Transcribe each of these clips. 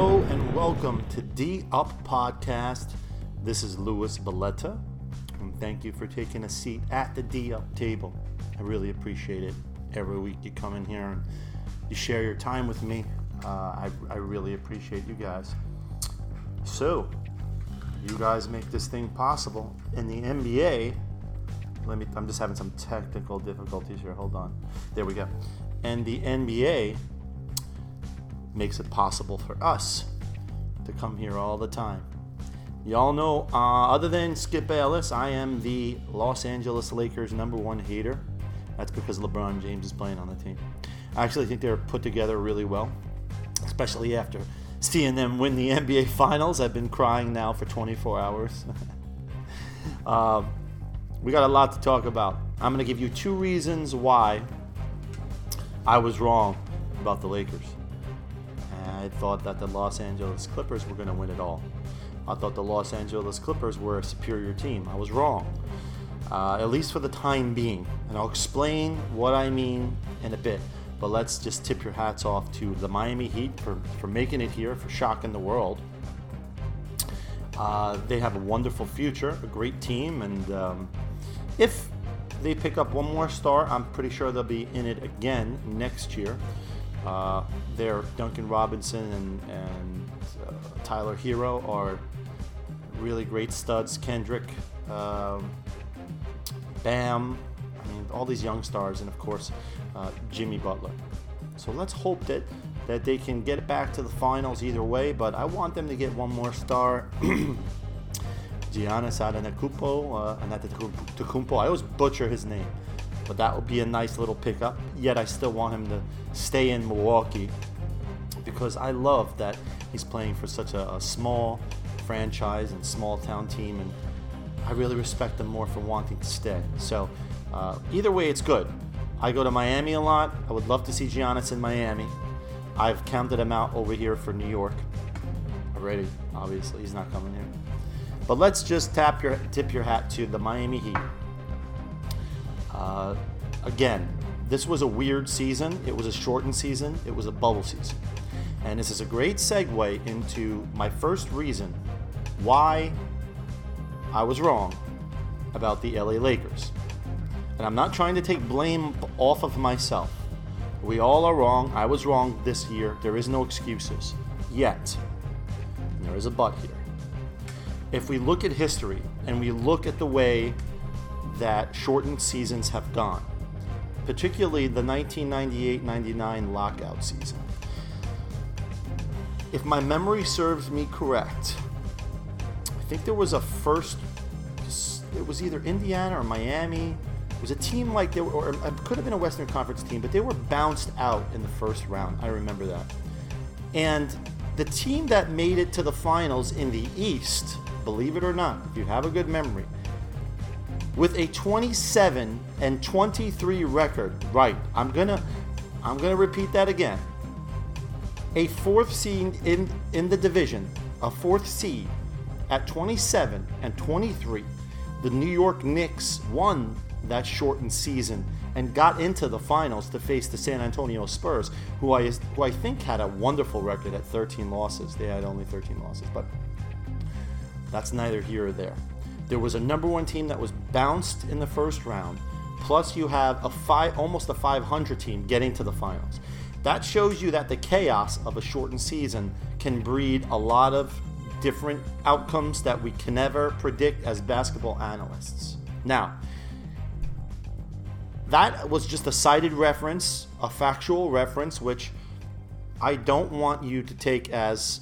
Hello and welcome to D Up Podcast. This is Louis Belletta, and thank you for taking a seat at the D Up table. I really appreciate it. Every week you come in here and you share your time with me. Uh, I, I really appreciate you guys. So, you guys make this thing possible. In the NBA, let me, I'm just having some technical difficulties here. Hold on. There we go. And the NBA makes it possible for us to come here all the time. Y'all know, uh, other than Skip Bayless, I am the Los Angeles Lakers number one hater. That's because LeBron James is playing on the team. I actually think they're put together really well, especially after seeing them win the NBA Finals. I've been crying now for 24 hours. um, we got a lot to talk about. I'm going to give you two reasons why I was wrong about the Lakers. I thought that the Los Angeles Clippers were going to win it all. I thought the Los Angeles Clippers were a superior team. I was wrong, uh, at least for the time being. And I'll explain what I mean in a bit. But let's just tip your hats off to the Miami Heat for, for making it here, for shocking the world. Uh, they have a wonderful future, a great team, and um, if they pick up one more star, I'm pretty sure they'll be in it again next year. Uh, there, Duncan Robinson and, and uh, Tyler Herro are really great studs. Kendrick, um, Bam, I mean, all these young stars, and of course, uh, Jimmy Butler. So let's hope that that they can get back to the finals either way. But I want them to get one more star. Giannis Antetokounmpo, uh, Antetokounmpo. I always butcher his name but that would be a nice little pickup. Yet I still want him to stay in Milwaukee because I love that he's playing for such a, a small franchise and small town team, and I really respect him more for wanting to stay. So uh, either way, it's good. I go to Miami a lot. I would love to see Giannis in Miami. I've counted him out over here for New York already. Obviously, he's not coming here. But let's just tap your tip your hat to the Miami Heat. Uh, again, this was a weird season. It was a shortened season. It was a bubble season. And this is a great segue into my first reason why I was wrong about the LA Lakers. And I'm not trying to take blame off of myself. We all are wrong. I was wrong this year. There is no excuses. Yet, there is a but here. If we look at history and we look at the way that shortened seasons have gone, particularly the 1998 99 lockout season. If my memory serves me correct, I think there was a first, it was either Indiana or Miami. It was a team like they were, or it could have been a Western Conference team, but they were bounced out in the first round. I remember that. And the team that made it to the finals in the East, believe it or not, if you have a good memory, with a 27 and 23 record. Right. I'm going to I'm going to repeat that again. A fourth seed in in the division, a fourth seed at 27 and 23. The New York Knicks won that shortened season and got into the finals to face the San Antonio Spurs, who I who I think had a wonderful record at 13 losses. They had only 13 losses, but that's neither here or there. There was a number one team that was bounced in the first round. Plus, you have a five, almost a 500 team getting to the finals. That shows you that the chaos of a shortened season can breed a lot of different outcomes that we can never predict as basketball analysts. Now, that was just a cited reference, a factual reference, which I don't want you to take as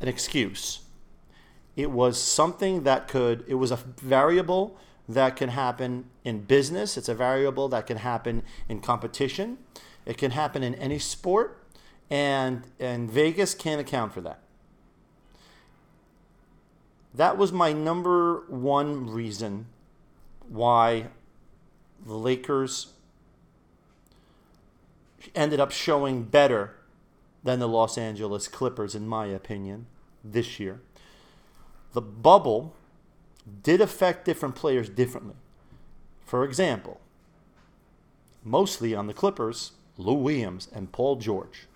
an excuse. It was something that could, it was a variable that can happen in business, it's a variable that can happen in competition, it can happen in any sport, and, and Vegas can't account for that. That was my number one reason why the Lakers ended up showing better than the Los Angeles Clippers, in my opinion, this year the bubble did affect different players differently. For example, mostly on the Clippers, Lou Williams and Paul George.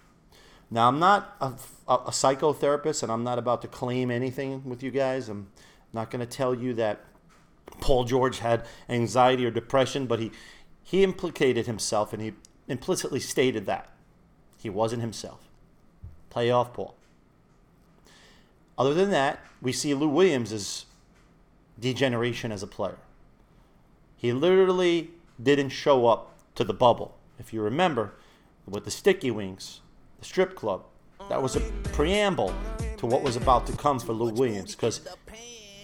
Now, I'm not a, a, a psychotherapist and I'm not about to claim anything with you guys. I'm not going to tell you that Paul George had anxiety or depression, but he, he implicated himself and he implicitly stated that he wasn't himself. Playoff Paul. Other than that, we see Lou Williams' degeneration as a player. He literally didn't show up to the bubble. If you remember, with the Sticky Wings, the strip club, that was a preamble to what was about to come for Lou Williams because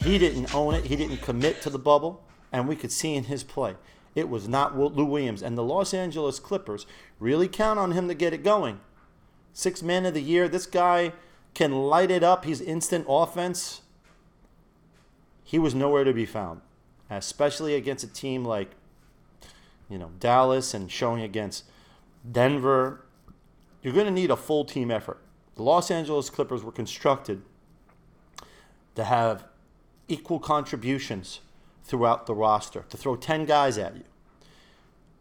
he didn't own it, he didn't commit to the bubble, and we could see in his play. It was not Lou Williams. And the Los Angeles Clippers really count on him to get it going. Six man of the year. This guy can light it up. He's instant offense. He was nowhere to be found, especially against a team like, you know, Dallas and showing against Denver. You're going to need a full team effort. The Los Angeles Clippers were constructed to have equal contributions throughout the roster, to throw 10 guys at you.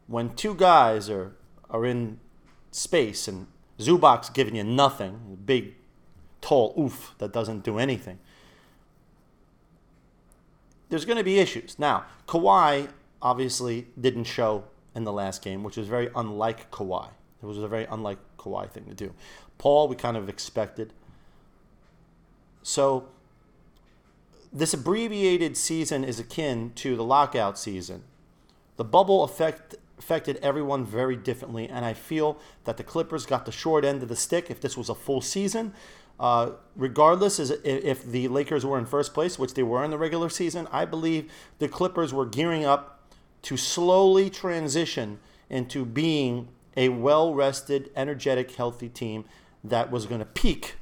When two guys are, are in space and Zubac's giving you nothing, big, tall oof that doesn't do anything, there's going to be issues. Now, Kawhi obviously didn't show in the last game, which was very unlike Kawhi. It was a very unlike Kawhi thing to do. Paul, we kind of expected. So, this abbreviated season is akin to the lockout season. The bubble effect affected everyone very differently, and I feel that the Clippers got the short end of the stick if this was a full season. Uh, regardless, as if the Lakers were in first place, which they were in the regular season, I believe the Clippers were gearing up to slowly transition into being a well rested, energetic, healthy team that was going to peak.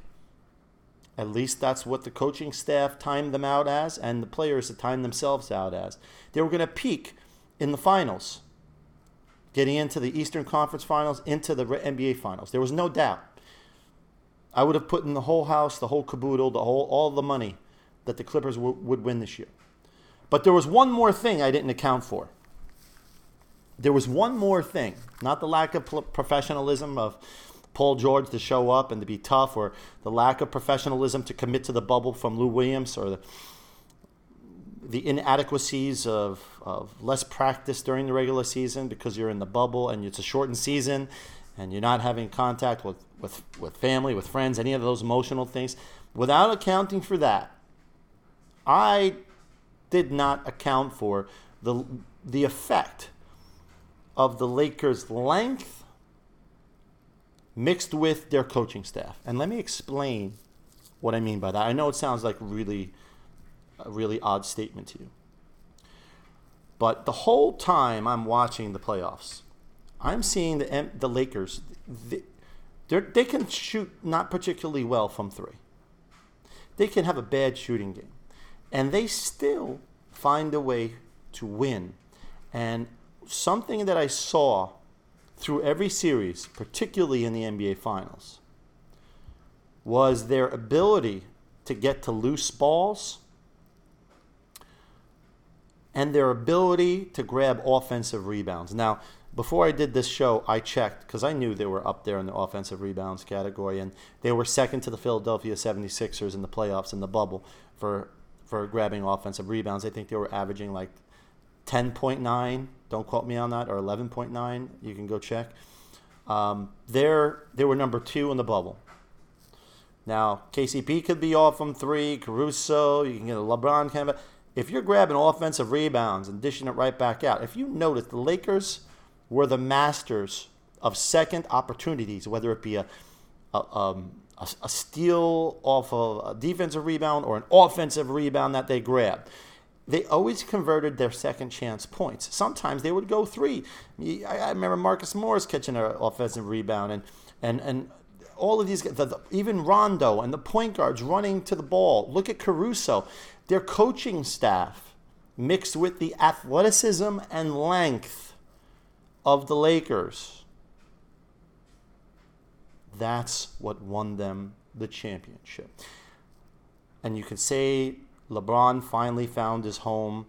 At least that's what the coaching staff timed them out as, and the players had timed themselves out as. They were going to peak in the finals, getting into the Eastern Conference Finals, into the NBA Finals. There was no doubt. I would have put in the whole house, the whole caboodle, the whole all the money that the Clippers w- would win this year. But there was one more thing I didn't account for. There was one more thing, not the lack of professionalism of Paul George to show up and to be tough, or the lack of professionalism to commit to the bubble from Lou Williams, or the, the inadequacies of, of less practice during the regular season because you're in the bubble and it's a shortened season and you're not having contact with, with, with family, with friends, any of those emotional things. Without accounting for that, I did not account for the, the effect of the Lakers' length mixed with their coaching staff. And let me explain what I mean by that. I know it sounds like really a really odd statement to you. But the whole time I'm watching the playoffs, I'm seeing the the Lakers. They, they can shoot not particularly well from three. They can have a bad shooting game, and they still find a way to win. And something that I saw through every series, particularly in the NBA Finals, was their ability to get to loose balls and their ability to grab offensive rebounds. Now, before I did this show, I checked because I knew they were up there in the offensive rebounds category, and they were second to the Philadelphia 76ers in the playoffs in the bubble for for grabbing offensive rebounds. I think they were averaging like 10.9. Don't quote me on that, or 11.9. You can go check. Um, they're, they were number two in the bubble. Now, KCP could be off from three, Caruso, you can get a LeBron kind of. If you're grabbing offensive rebounds and dishing it right back out, if you notice, the Lakers were the masters of second opportunities, whether it be a, a, um, a, a steal off of a defensive rebound or an offensive rebound that they grabbed they always converted their second chance points. Sometimes they would go three. I, remember Marcus Morris catching an offensive rebound, and and and all of these, the, the, even Rondo and the point guards running to the ball. Look at Caruso. Their coaching staff mixed with the athleticism and length of the Lakers. That's what won them the championship. And you can say LeBron finally found his home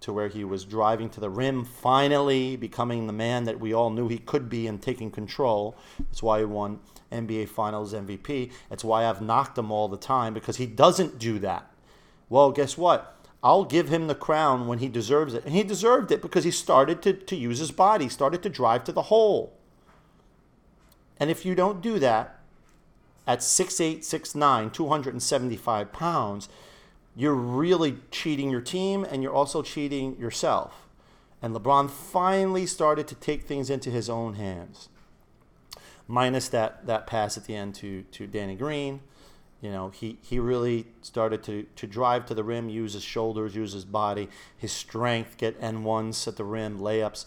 to where he was driving to the rim, finally becoming the man that we all knew he could be and taking control. That's why he won NBA Finals MVP. That's why I've knocked him all the time because he doesn't do that. Well, guess what? I'll give him the crown when he deserves it. And he deserved it because he started to, to use his body, started to drive to the hole. And if you don't do that at 6'8, 6'9, 275 pounds, you're really cheating your team and you're also cheating yourself. And LeBron finally started to take things into his own hands. Minus that, that pass at the end to, to Danny Green. You know, he, he really started to, to drive to the rim, use his shoulders, use his body, his strength, get and-ones at the rim, layups.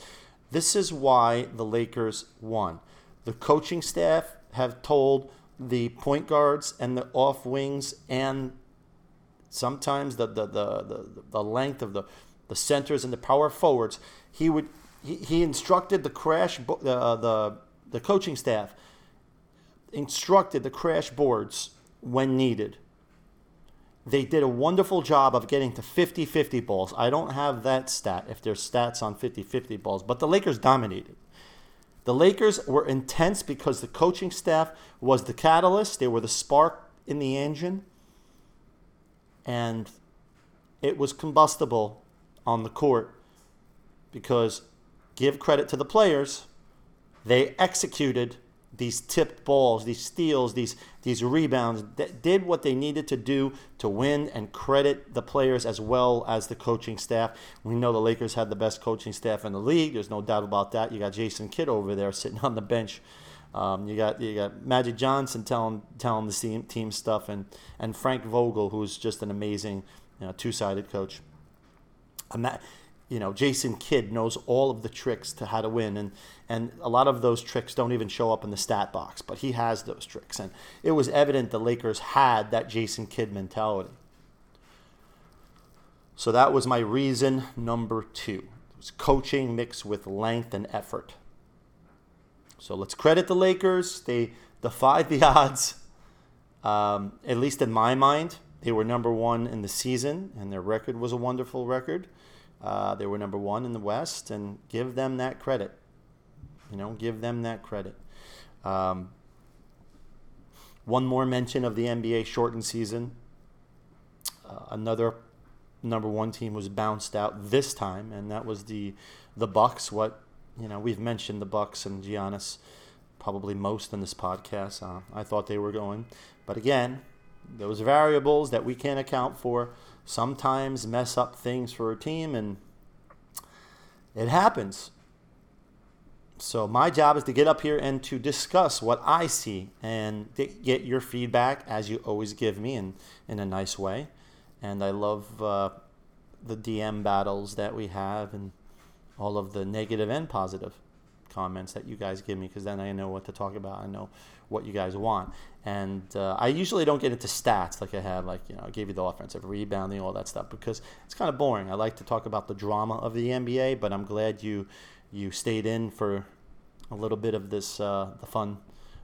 This is why the Lakers won. The coaching staff have told the point guards and the off wings and sometimes the the, the, the, the length of the, the centers and the power forwards. He would he, he instructed the crash uh, the the coaching staff instructed the crash boards when needed. They did a wonderful job of getting to 50 50 balls. I don't have that stat if there's stats on 50 50 balls, but the Lakers dominated. The Lakers were intense because the coaching staff was the catalyst, they were the spark in the engine and it was combustible on the court because give credit to the players they executed these tipped balls these steals these these rebounds that did what they needed to do to win and credit the players as well as the coaching staff. We know the lakers had the best coaching staff in the league. There's no doubt about that. You got jason kidd over there sitting on the bench. Um, you got you got Magic Johnson telling telling the team, team stuff, and and Frank Vogel, who's just an amazing you know, two sided coach. You know, Jason Kidd knows all of the tricks to how to win, and and a lot of those tricks don't even show up in the stat box, but he has those tricks, and it was evident the Lakers had that Jason Kidd mentality. So that was my reason number two. It was coaching mixed with length and effort. So let's credit the Lakers. They defied the odds. Um, at least in my mind, they were number one in the season, and their record was a wonderful record. Uh, they were number one in the West, and give them that credit. You know, give them that credit. Um, one more mention of the NBA shortened season. Uh, another number one team was bounced out this time, and that was the the Bucks. What you know, we've mentioned the Bucks and Giannis probably most in this podcast. Uh, I thought they were going, but again, those variables that we can't account for sometimes mess up things for a team, and it happens. So my job is to get up here and to discuss what I see and get your feedback as you always give me in, in a nice way. And I love uh, the DM battles that we have and all of the negative and positive comments that you guys give me because then I know what to talk about. I know what you guys want. And uh, I usually don't get into stats like I had, like, you know, I gave you the offensive rebounding, all that stuff, because it's kind of boring. I like to talk about the drama of the NBA, but I'm glad you you stayed in for a little bit of this, uh, the fun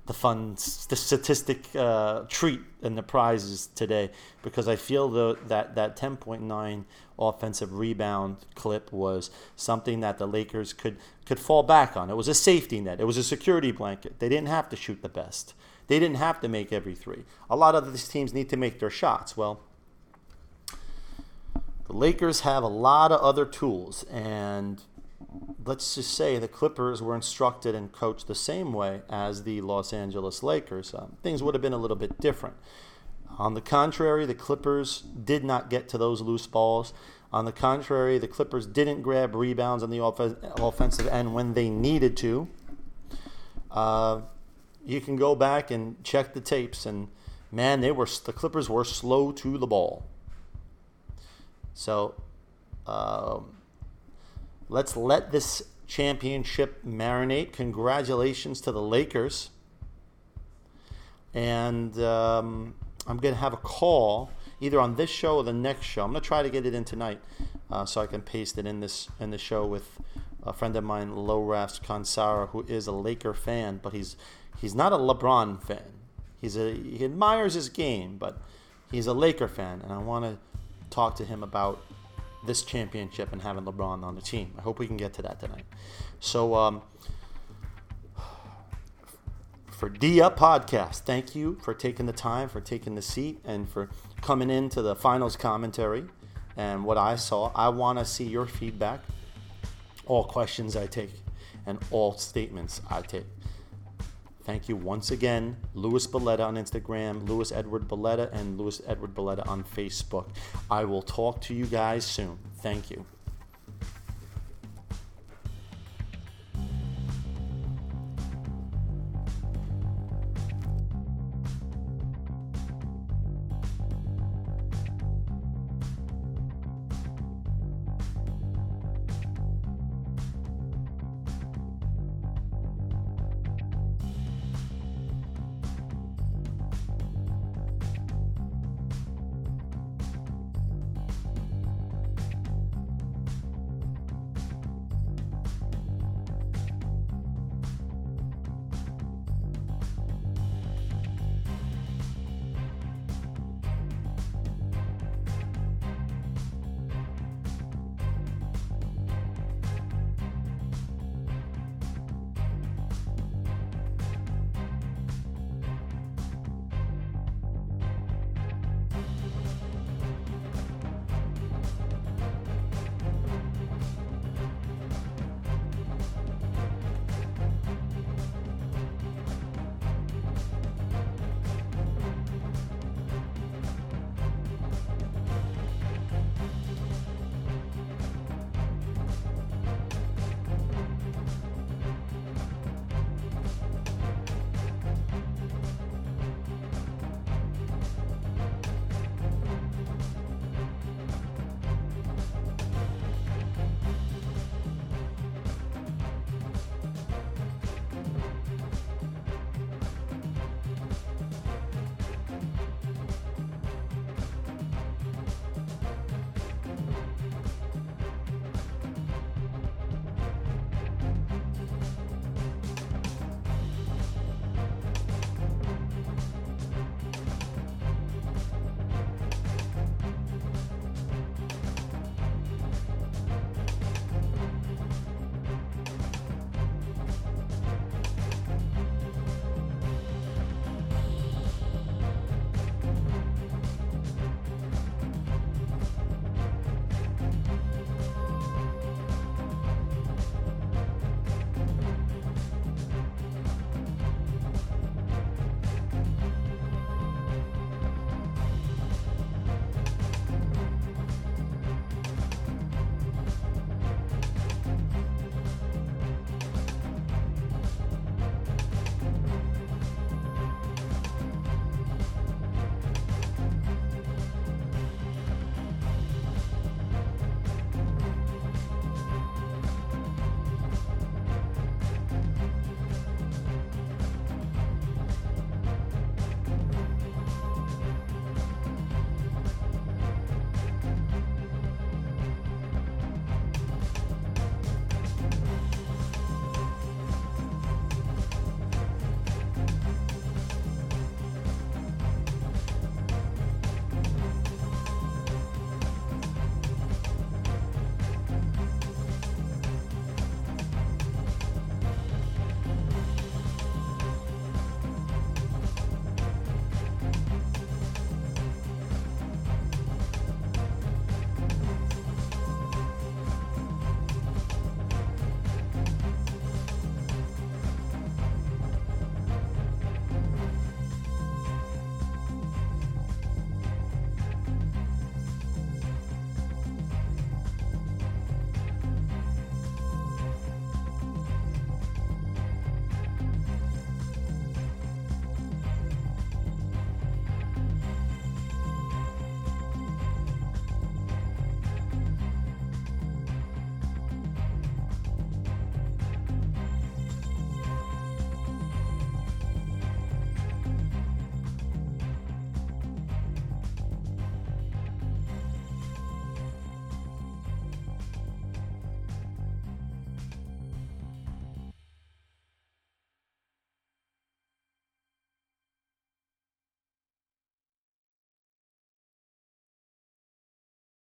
the fun the statistic uh, treat and the prizes today because I feel the, that that 10.9 offensive rebound clip was something that the Lakers could could fall back on. It was a safety net. It was a security blanket. They didn't have to shoot the best. They didn't have to make every three. A lot of these teams need to make their shots. Well, the Lakers have a lot of other tools and let's just say the Clippers were instructed and coached the same way as the Los Angeles Lakers, um, things would have been a little bit different. On the contrary, the Clippers did not get to those loose balls. On the contrary, the Clippers didn't grab rebounds on the off- offensive end when they needed to. Uh, you can go back and check the tapes, and man, they were the Clippers were slow to the ball. So. Um, Let's let this championship marinate. Congratulations to the Lakers. And um, I'm going to have a call either on this show or the next show. I'm going to try to get it in tonight uh, so I can paste it in this in the show with a friend of mine, Lowrafs Kansara, who is a Laker fan, but he's he's not a LeBron fan. He's a he admires his game, but he's a Laker fan, and I want to talk to him about this championship and having LeBron on the team. I hope we can get to that tonight. So, um, for D Up Podcast, thank you for taking the time, for taking the seat, and for coming into the finals commentary and what I saw. I want to see your feedback, all questions I take, and all statements I take. Thank you once again, Louis Belletta on Instagram, Louis Edward Belletta, and Louis Edward Belletta on Facebook. I will talk to you guys soon. Thank you.